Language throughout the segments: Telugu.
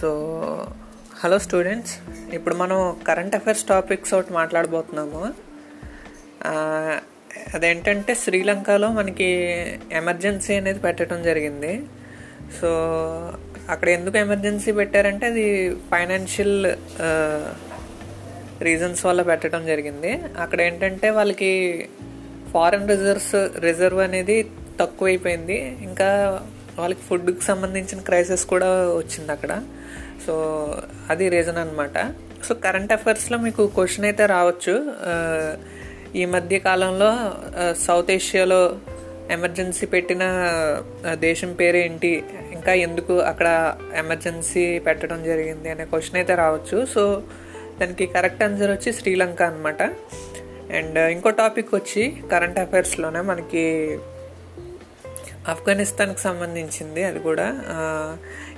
So hello students. ఇప్పుడు మనం కరెంట్ అఫైర్స్ టాపిక్స్ ఒకటి మాట్లాడబోతున్నాము. అదేంటంటే శ్రీలంకలో మనకి ఎమర్జెన్సీ అనేది పెట్టడం జరిగింది. సో అక్కడ ఎందుకు ఎమర్జెన్సీ పెట్టారంటే అది ఫైనాన్షియల్ రీజన్స్ వల్ల పెట్టడం జరిగింది. అక్కడ ఏంటంటే వాళ్ళకి ఫారెన్ రిజర్వ్స్ రిజర్వ్ అనేది తక్కువైపోయింది. ఇంకా వాళ్ళకి ఫుడ్కి సంబంధించిన క్రైసిస్ కూడా వచ్చింది అక్కడ. సో అది రీజన్ అనమాట సో కరెంట్ అఫైర్స్లో మీకు క్వశ్చన్ అయితే రావచ్చు. ఈ మధ్య కాలంలో సౌత్ ఏషియాలో ఎమర్జెన్సీ పెట్టిన దేశం పేరు ఏంటి? ఇంకా ఎందుకు అక్కడ ఎమర్జెన్సీ పెట్టడం జరిగింది అనే క్వశ్చన్ అయితే రావచ్చు. సో దానికి కరెక్ట్ ఆన్సర్ వచ్చి శ్రీలంక అనమాట అండ్ ఇంకో టాపిక్ వచ్చి కరెంట్ అఫైర్స్లోనే మనకి ఆఫ్ఘనిస్తాన్కి సంబంధించింది అది కూడా.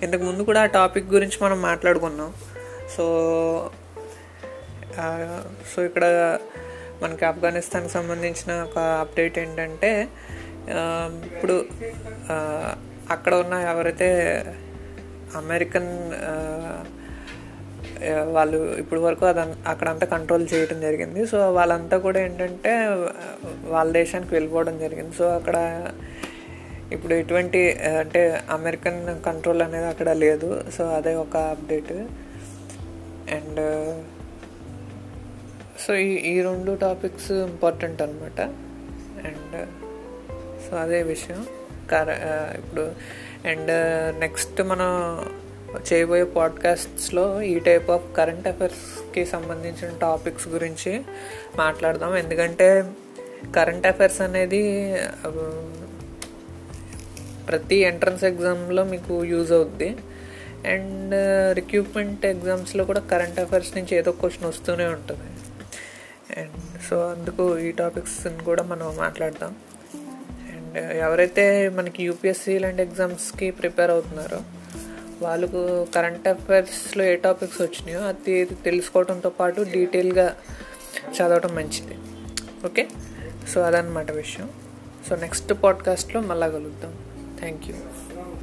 ఇంతకు ముందు కూడా ఆ టాపిక్ గురించి మనం మాట్లాడుకున్నాం. సో సో ఇక్కడ మనకి ఆఫ్ఘనిస్తాన్కి సంబంధించిన ఒక అప్డేట్ ఏంటంటే ఇప్పుడు అక్కడ ఉన్న ఎవరైతే అమెరికన్ వాళ్ళు ఇప్పుడు వరకు అది అక్కడంతా కంట్రోల్ చేయడం జరిగింది. సో వాళ్ళంతా కూడా ఏంటంటే వాళ్ళ దేశానికి వెళ్ళిపోవడం జరిగింది. సో అక్కడ ఇప్పుడు ఎటువంటి అంటే అమెరికన్ కంట్రోల్ అనేది అక్కడ లేదు. సో అదే ఒక అప్డేట్ అండ్ సో ఈ ఈ రెండు టాపిక్స్ ఇంపార్టెంట్ అనమాట అండ్ సో అదే విషయం. కర ఇప్పుడు అండ్ నెక్స్ట్ మనం చేయబోయే పాడ్కాస్ట్స్లో ఈ టైప్ ఆఫ్ కరెంట్ అఫైర్స్కి సంబంధించిన టాపిక్స్ గురించి మాట్లాడదాం. ఎందుకంటే కరెంట్ అఫైర్స్ అనేది uh, ప్రతి ఎంట్రన్స్ ఎగ్జామ్లో మీకు యూజ్ అవుద్ది. అండ్ uh, రిక్రూట్మెంట్ ఎగ్జామ్స్లో కూడా కరెంట్ అఫైర్స్ నుంచి ఏదో క్వశ్చన్ వస్తూనే ఉంటుంది. అండ్ సో అందుకు ఈ టాపిక్స్ని కూడా మనం మాట్లాడదాం. అండ్ uh, ఎవరైతే మనకి యూపీఎస్సీ లాంటి ఎగ్జామ్స్కి ప్రిపేర్ అవుతున్నారో వాళ్ళకు కరెంట్ అఫైర్స్లో ఏ టాపిక్స్ వచ్చినాయో అది తెలుసుకోవడంతో పాటు డీటెయిల్గా చదవడం మంచిది. ఓకే సో అదనమాట విషయం. సో నెక్స్ట్ పాడ్కాస్ట్లో మళ్ళా కలుద్దాం. thank you.